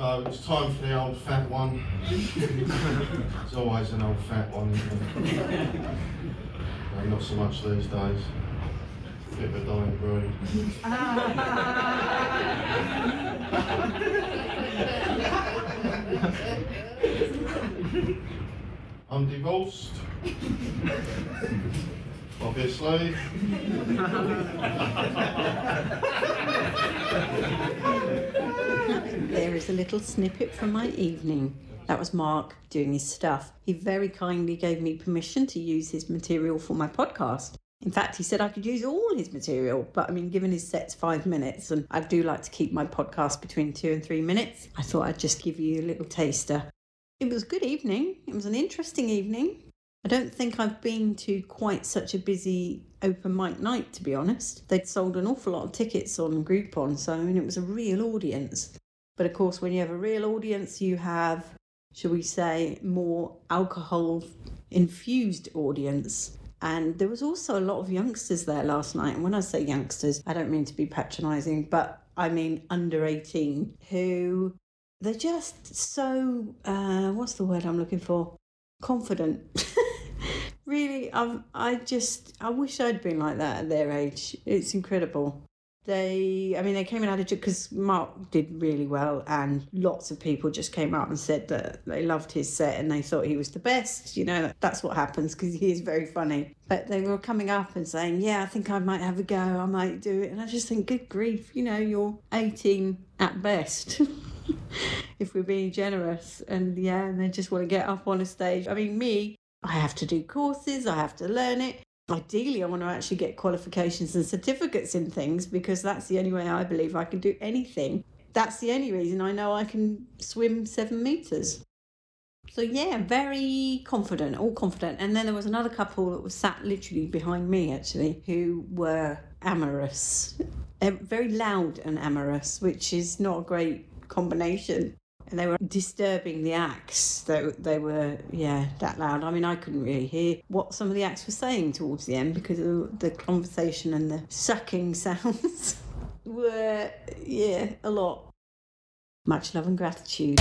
So it's time for the old fat one. It's always an old fat one, isn't? No, not so much these days. Bit of a dying breed. I'm divorced. Obviously. There is a little snippet from my evening. That was Mark doing his stuff. He very kindly gave me permission to use his material for my podcast. In fact, he said I could use all his material, but I mean, given his set's five minutes, and I do like to keep my podcast between two and three minutes, I thought I'd just give you a little taster. It was a good evening. It was an interesting evening. I don't think I've been to quite such a busy open mic night, to be honest. They'd sold an awful lot of tickets on Groupon, so I mean, it was a real audience. But of course, when you have a real audience, you have, shall we say, more alcohol infused audience. And there was also a lot of youngsters there last night. And when I say youngsters, I don't mean to be patronising, but I mean under 18 who they're just so, uh, what's the word I'm looking for? Confident. really, I've, I just, I wish I'd been like that at their age. It's incredible. They, I mean, they came and had a because Mark did really well, and lots of people just came up and said that they loved his set and they thought he was the best. You know, that's what happens because he is very funny. But they were coming up and saying, "Yeah, I think I might have a go. I might do it." And I just think, good grief, you know, you're 18 at best. if we're being generous, and yeah, and they just want to get up on a stage. I mean, me, I have to do courses, I have to learn it. Ideally, I want to actually get qualifications and certificates in things because that's the only way I believe I can do anything. That's the only reason I know I can swim seven meters. So, yeah, very confident, all confident. And then there was another couple that was sat literally behind me, actually, who were amorous, very loud and amorous, which is not a great combination and they were disturbing the acts. They, they were, yeah, that loud. I mean, I couldn't really hear what some of the acts were saying towards the end because of the conversation and the sucking sounds were, yeah, a lot. Much love and gratitude.